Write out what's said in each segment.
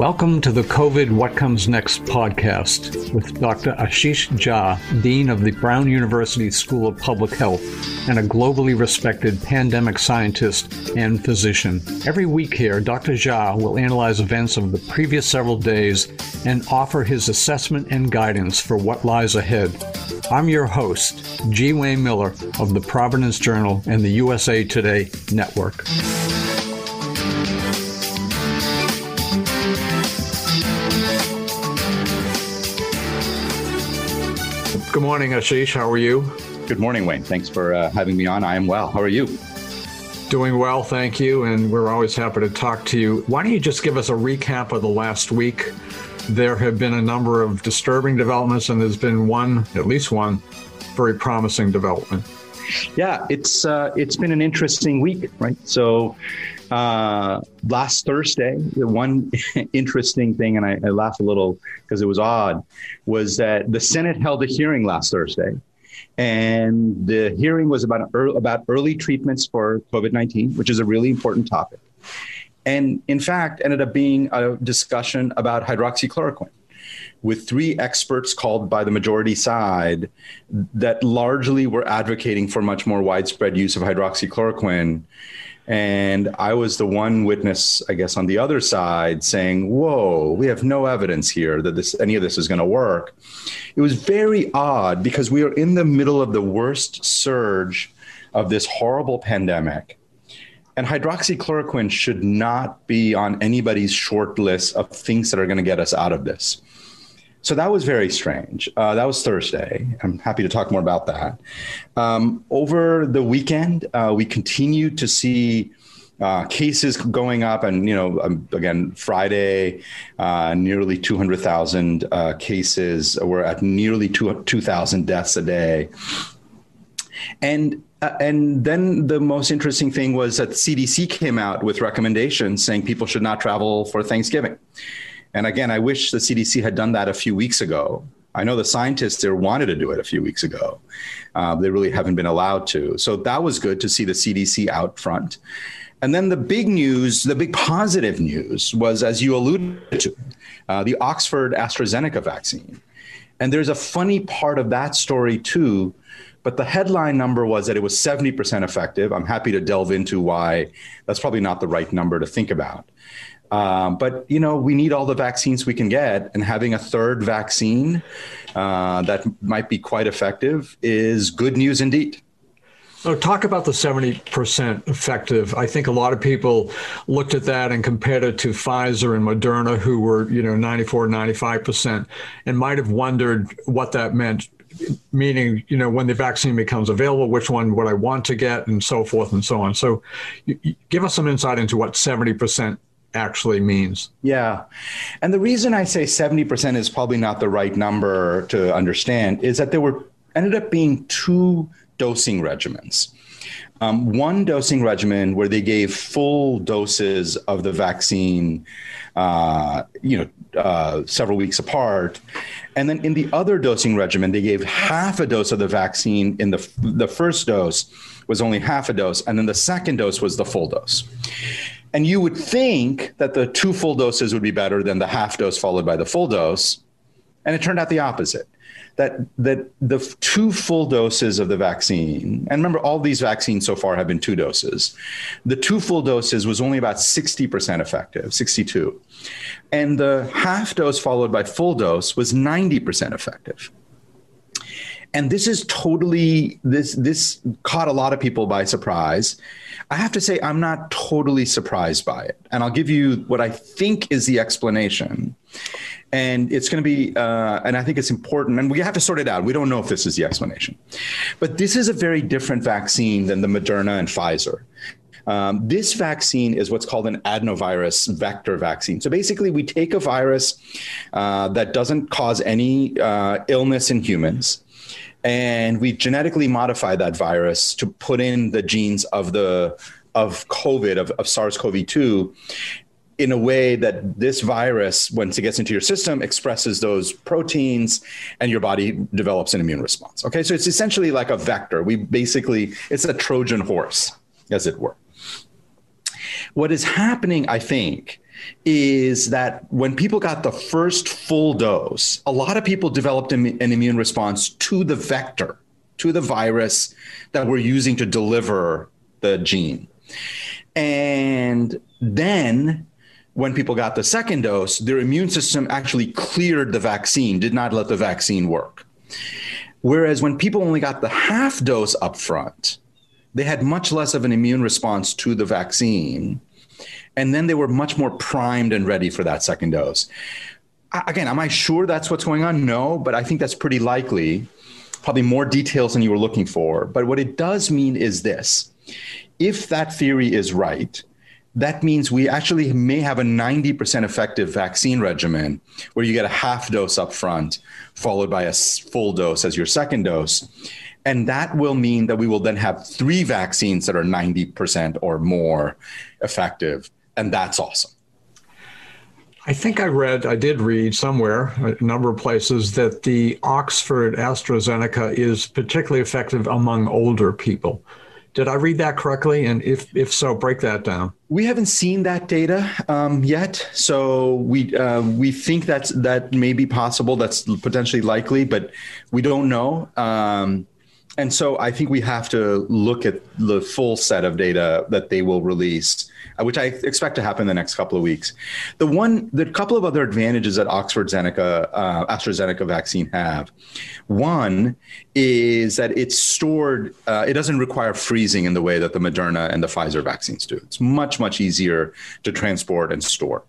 Welcome to the COVID What Comes Next podcast with Dr. Ashish Jha, Dean of the Brown University School of Public Health and a globally respected pandemic scientist and physician. Every week here, Dr. Jha will analyze events of the previous several days and offer his assessment and guidance for what lies ahead. I'm your host, G. Wayne Miller of the Providence Journal and the USA Today Network. Good morning, Ashish. How are you? Good morning, Wayne. Thanks for uh, having me on. I am well. How are you? Doing well, thank you. And we're always happy to talk to you. Why don't you just give us a recap of the last week? There have been a number of disturbing developments, and there's been one, at least one, very promising development. Yeah, it's uh, it's been an interesting week, right? So uh, last Thursday, the one interesting thing, and I, I laugh a little because it was odd, was that the Senate held a hearing last Thursday. And the hearing was about, about early treatments for COVID 19, which is a really important topic. And in fact, ended up being a discussion about hydroxychloroquine with three experts called by the majority side that largely were advocating for much more widespread use of hydroxychloroquine and I was the one witness, I guess, on the other side saying, Whoa, we have no evidence here that this any of this is going to work. It was very odd because we are in the middle of the worst surge of this horrible pandemic. And hydroxychloroquine should not be on anybody's short list of things that are going to get us out of this. So that was very strange. Uh, that was Thursday. I'm happy to talk more about that. Um, over the weekend, uh, we continued to see uh, cases going up, and you know, um, again, Friday, uh, nearly 200,000 uh, cases. We're at nearly 2,000 deaths a day, and uh, and then the most interesting thing was that CDC came out with recommendations saying people should not travel for Thanksgiving. And again, I wish the CDC had done that a few weeks ago. I know the scientists there wanted to do it a few weeks ago. Uh, they really haven't been allowed to. So that was good to see the CDC out front. And then the big news, the big positive news was, as you alluded to, uh, the Oxford AstraZeneca vaccine. And there's a funny part of that story too. But the headline number was that it was 70% effective. I'm happy to delve into why that's probably not the right number to think about. Um, but you know, we need all the vaccines we can get, and having a third vaccine uh, that might be quite effective is good news indeed. So talk about the 70% effective. I think a lot of people looked at that and compared it to Pfizer and Moderna, who were, you know, 94, 95%, and might have wondered what that meant meaning you know when the vaccine becomes available which one would i want to get and so forth and so on so give us some insight into what 70% actually means. Yeah. And the reason I say 70% is probably not the right number to understand is that there were ended up being two dosing regimens. Um, one dosing regimen where they gave full doses of the vaccine, uh, you know, uh, several weeks apart, and then in the other dosing regimen, they gave half a dose of the vaccine in the the first dose was only half a dose, and then the second dose was the full dose. And you would think that the two full doses would be better than the half dose followed by the full dose. And it turned out the opposite. That, that the two full doses of the vaccine, and remember, all these vaccines so far have been two doses. The two full doses was only about 60% effective, 62. And the half dose followed by full dose was 90% effective and this is totally this this caught a lot of people by surprise I have to say, I'm not totally surprised by it. And I'll give you what I think is the explanation. And it's going to be, uh, and I think it's important, and we have to sort it out. We don't know if this is the explanation. But this is a very different vaccine than the Moderna and Pfizer. Um, this vaccine is what's called an adenovirus vector vaccine. So basically, we take a virus uh, that doesn't cause any uh, illness in humans and we genetically modify that virus to put in the genes of the of COVID of, of SARS-CoV-2 in a way that this virus, once it gets into your system, expresses those proteins and your body develops an immune response. Okay, so it's essentially like a vector. We basically, it's a Trojan horse, as it were. What is happening, I think, is that when people got the first full dose, a lot of people developed an immune response to the vector, to the virus that we're using to deliver the gene. And then when people got the second dose, their immune system actually cleared the vaccine, did not let the vaccine work. Whereas when people only got the half dose up front, they had much less of an immune response to the vaccine. And then they were much more primed and ready for that second dose. Again, am I sure that's what's going on? No, but I think that's pretty likely. Probably more details than you were looking for. But what it does mean is this if that theory is right, that means we actually may have a 90% effective vaccine regimen where you get a half dose up front, followed by a full dose as your second dose. And that will mean that we will then have three vaccines that are 90% or more effective. And that's awesome. I think I read, I did read somewhere, a number of places, that the Oxford AstraZeneca is particularly effective among older people. Did I read that correctly? And if if so, break that down. We haven't seen that data um, yet, so we uh, we think that's that may be possible. That's potentially likely, but we don't know. Um, and so I think we have to look at the full set of data that they will release, uh, which I expect to happen in the next couple of weeks. The one, the couple of other advantages that Oxford Zeneca, uh, AstraZeneca vaccine have. One is that it's stored, uh, it doesn't require freezing in the way that the Moderna and the Pfizer vaccines do. It's much, much easier to transport and store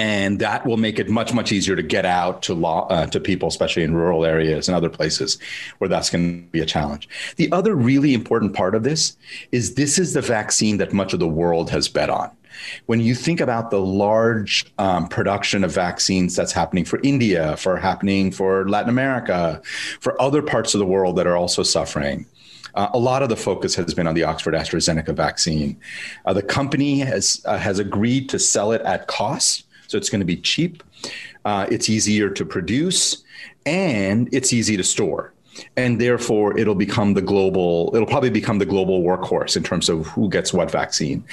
and that will make it much much easier to get out to law, uh, to people especially in rural areas and other places where that's going to be a challenge. The other really important part of this is this is the vaccine that much of the world has bet on. When you think about the large um, production of vaccines that's happening for India, for happening for Latin America, for other parts of the world that are also suffering, uh, a lot of the focus has been on the Oxford AstraZeneca vaccine. Uh, the company has uh, has agreed to sell it at cost so it's going to be cheap, uh, it's easier to produce, and it's easy to store. And therefore, it'll become the global, it'll probably become the global workhorse in terms of who gets what vaccine.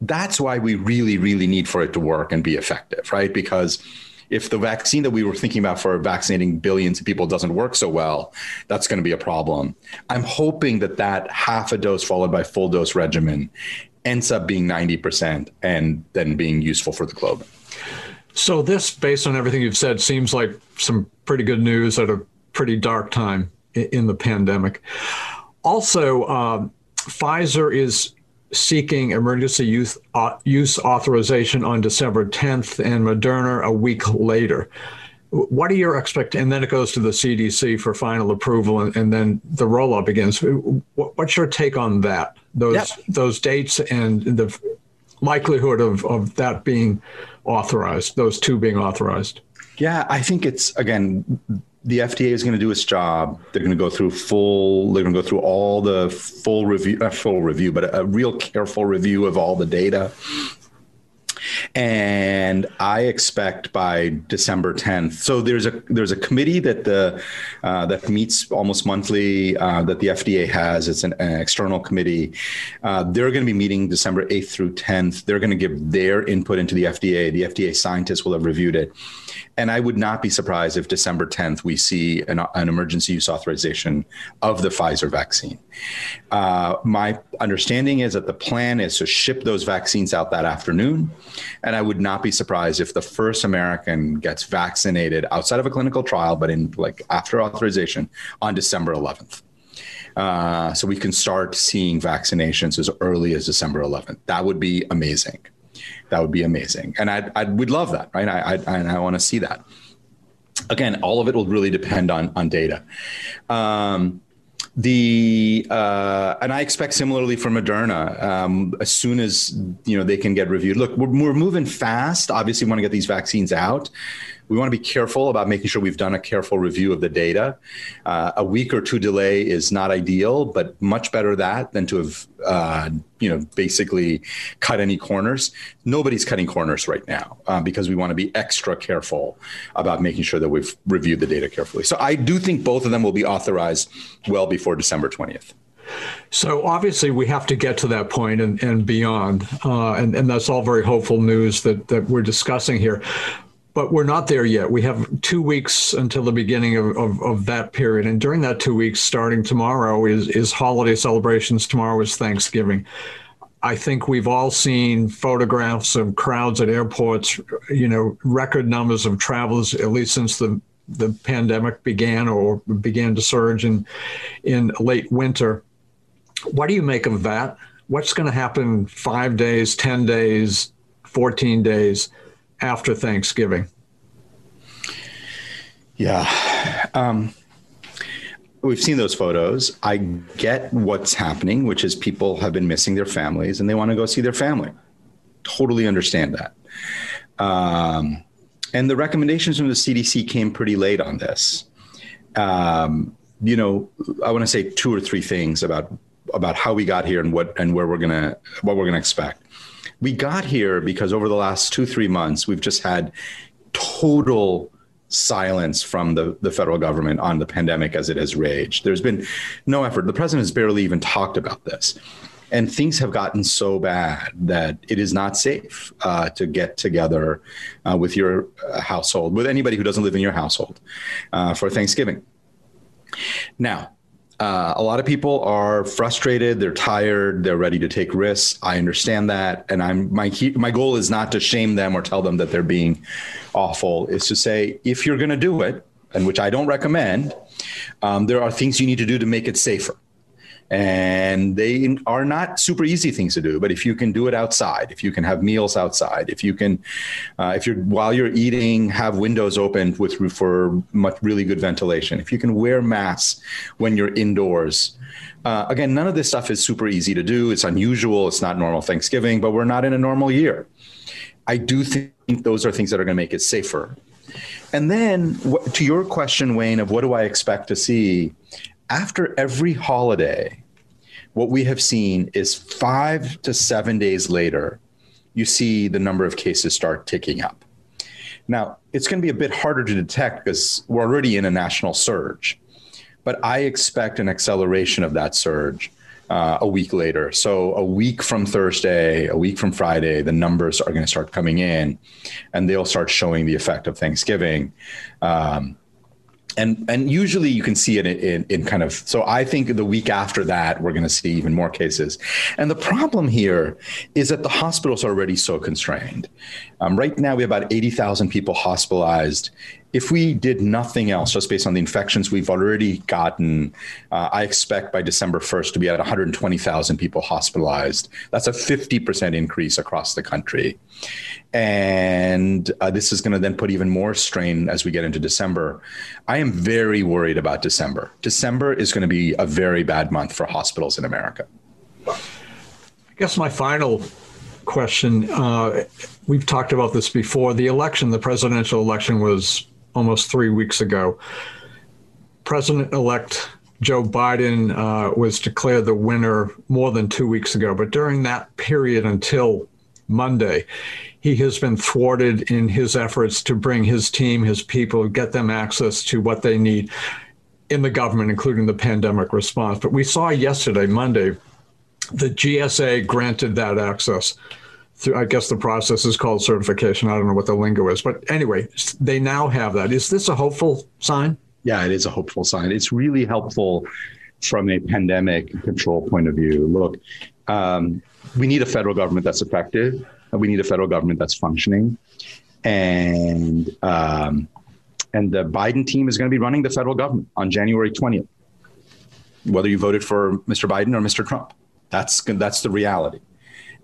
That's why we really, really need for it to work and be effective, right? Because if the vaccine that we were thinking about for vaccinating billions of people doesn't work so well, that's going to be a problem. I'm hoping that that half a dose followed by full dose regimen ends up being 90% and then being useful for the globe. So, this, based on everything you've said, seems like some pretty good news at a pretty dark time in the pandemic. Also, uh, Pfizer is seeking emergency use, uh, use authorization on December 10th and Moderna a week later. What are your expectations? And then it goes to the CDC for final approval, and, and then the rollout begins. What's your take on that? Those yep. those dates and the likelihood of, of that being authorized, those two being authorized? Yeah, I think it's again the FDA is going to do its job. They're going to go through full. They're going to go through all the full review, not full review, but a, a real careful review of all the data and I expect by December 10th. So there's a there's a committee that the uh, that meets almost monthly uh, that the FDA has. It's an, an external committee. Uh, they're going to be meeting December 8th through 10th. They're going to give their input into the FDA. The FDA scientists will have reviewed it. And I would not be surprised if December 10th we see an, an emergency use authorization of the Pfizer vaccine. Uh, my understanding is that the plan is to ship those vaccines out that afternoon. And I would not be surprised if the first American gets vaccinated outside of a clinical trial, but in like after authorization on December 11th. Uh, so we can start seeing vaccinations as early as December 11th. That would be amazing. That would be amazing, and I I would love that, right? I I, I want to see that. Again, all of it will really depend on on data. Um, the uh, and I expect similarly for Moderna. Um, as soon as you know they can get reviewed. Look, we're, we're moving fast. Obviously, we want to get these vaccines out we want to be careful about making sure we've done a careful review of the data. Uh, a week or two delay is not ideal, but much better that than to have, uh, you know, basically cut any corners. Nobody's cutting corners right now uh, because we want to be extra careful about making sure that we've reviewed the data carefully. So I do think both of them will be authorized well before December 20th. So obviously, we have to get to that point and, and beyond, uh, and and that's all very hopeful news that that we're discussing here. But we're not there yet. We have two weeks until the beginning of, of, of that period, and during that two weeks, starting tomorrow, is is holiday celebrations. Tomorrow is Thanksgiving. I think we've all seen photographs of crowds at airports, you know, record numbers of travelers, at least since the, the pandemic began or began to surge in, in late winter. What do you make of that? What's going to happen five days, 10 days, 14 days after Thanksgiving? Yeah. Um, we've seen those photos. I get what's happening, which is people have been missing their families and they want to go see their family. Totally understand that. Um, and the recommendations from the CDC came pretty late on this. Um, you know, I want to say two or three things about about how we got here and what and where we're gonna what we're gonna expect. We got here because over the last two three months we've just had total silence from the, the federal government on the pandemic as it has raged. There's been no effort. The president has barely even talked about this. And things have gotten so bad that it is not safe uh, to get together uh, with your uh, household, with anybody who doesn't live in your household uh, for Thanksgiving. Now, uh, a lot of people are frustrated. They're tired. They're ready to take risks. I understand that. And i'm my my goal is not to shame them or tell them that they're being awful. Is to say if you're going to do it and which i don't recommend um, there are things you need to do to make it safer and they are not super easy things to do but if you can do it outside if you can have meals outside if you can uh, if you're while you're eating have windows open with for much really good ventilation. If you can wear masks when you're indoors uh, again none of this stuff is super easy to do. It's unusual. It's not normal thanksgiving but we're not in a normal year. I do think those are things that are going to make it safer. And then to your question wayne of what do i expect to see after every holiday, what we have seen is five to seven days later, you see the number of cases start ticking up. Now, it's going to be a bit harder to detect because we're already in a national surge, but I expect an acceleration of that surge uh, a week later. So, a week from Thursday, a week from Friday, the numbers are going to start coming in and they'll start showing the effect of Thanksgiving. Um, and and usually you can see it in, in, in, kind of so i think the week after that we're going to see even more cases. And the problem here is that the hospitals are already so constrained. Um, right now we have about 80000 people hospitalized if we did nothing else, just based on the infections we've already gotten, uh, I expect by December 1st to be at 120,000 people hospitalized. That's a 50% increase across the country. And uh, this is going to then put even more strain as we get into December. I am very worried about December. December is going to be a very bad month for hospitals in America. I guess my final question uh, we've talked about this before. The election, the presidential election, was almost three weeks ago. President elect Joe Biden uh, was declared the winner more than two weeks ago, but during that period until Monday, he has been thwarted in his efforts to bring his team, his people, get them access to what they need in the government, including the pandemic response. But we saw yesterday, Monday, the GSA granted that access through, I guess the process is called certification. I don't know what the lingo is, but anyway, they now have that. Is this a hopeful sign? Yeah, it is a hopeful sign. It's really helpful from a pandemic control point of view. Look, um, we need a federal government that's effective. We need a federal government that's functioning, and um, and the Biden team is going to be running the federal government on January twentieth. Whether you voted for Mr. Biden or Mr. Trump, that's that's the reality.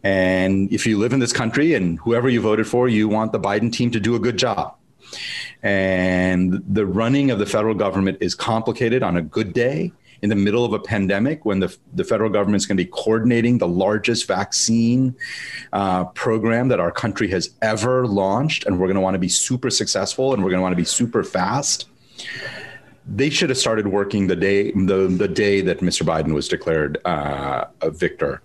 And if you live in this country and whoever you voted for, you want the Biden team to do a good job. And the running of the federal government is complicated on a good day in the middle of a pandemic when the, the federal government is going to be coordinating the largest vaccine uh, program that our country has ever launched. And we're going to want to be super successful and we're going to want to be super fast. They should have started working the day the, the day that Mr. Biden was declared uh, a victor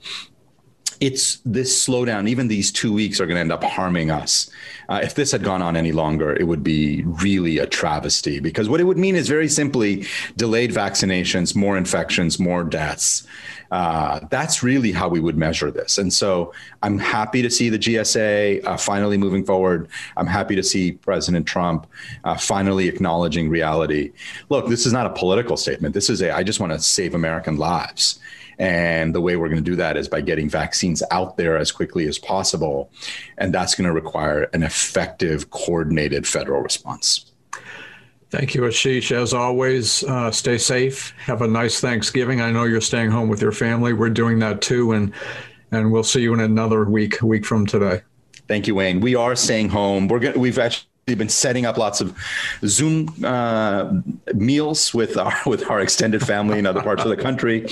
it's this slowdown, even these two weeks are going to end up harming us. Uh, if this had gone on any longer, it would be really a travesty because what it would mean is very simply delayed vaccinations, more infections, more deaths. Uh, that's really how we would measure this. And so I'm happy to see the GSA uh, finally moving forward. I'm happy to see President Trump uh, finally acknowledging reality. Look, this is not a political statement. This is a, I just want to save American lives. And the way we're going to do that is by getting vaccines out there as quickly as possible. And that's going to require an effective, coordinated federal response. Thank you, Ashish. As always, uh, stay safe. Have a nice Thanksgiving. I know you're staying home with your family. We're doing that too, and and we'll see you in another week, week from today. Thank you, Wayne. We are staying home. We're going we've actually We've been setting up lots of Zoom uh, meals with our with our extended family in other parts of the country,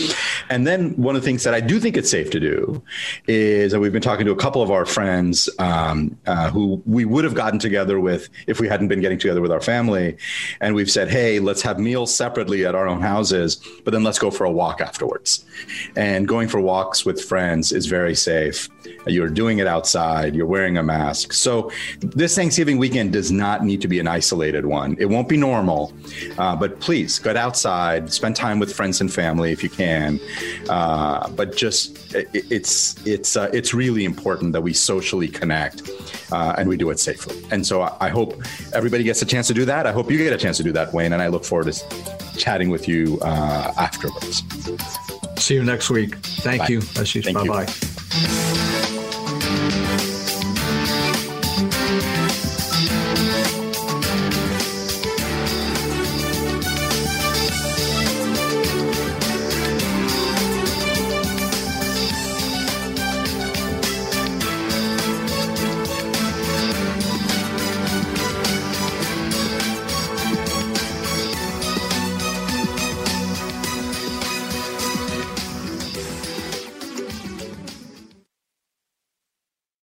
and then one of the things that I do think it's safe to do is that we've been talking to a couple of our friends um, uh, who we would have gotten together with if we hadn't been getting together with our family, and we've said, hey, let's have meals separately at our own houses, but then let's go for a walk afterwards. And going for walks with friends is very safe. You're doing it outside. You're wearing a mask. So this Thanksgiving weekend does not need to be an isolated one. It won't be normal, uh, but please get outside, spend time with friends and family if you can. Uh, but just it, it's it's uh, it's really important that we socially connect uh, and we do it safely. And so I, I hope everybody gets a chance to do that. I hope you get a chance to do that, Wayne. And I look forward to chatting with you uh, afterwards. See you next week. Thank Bye. you, Ashish. Bye bye.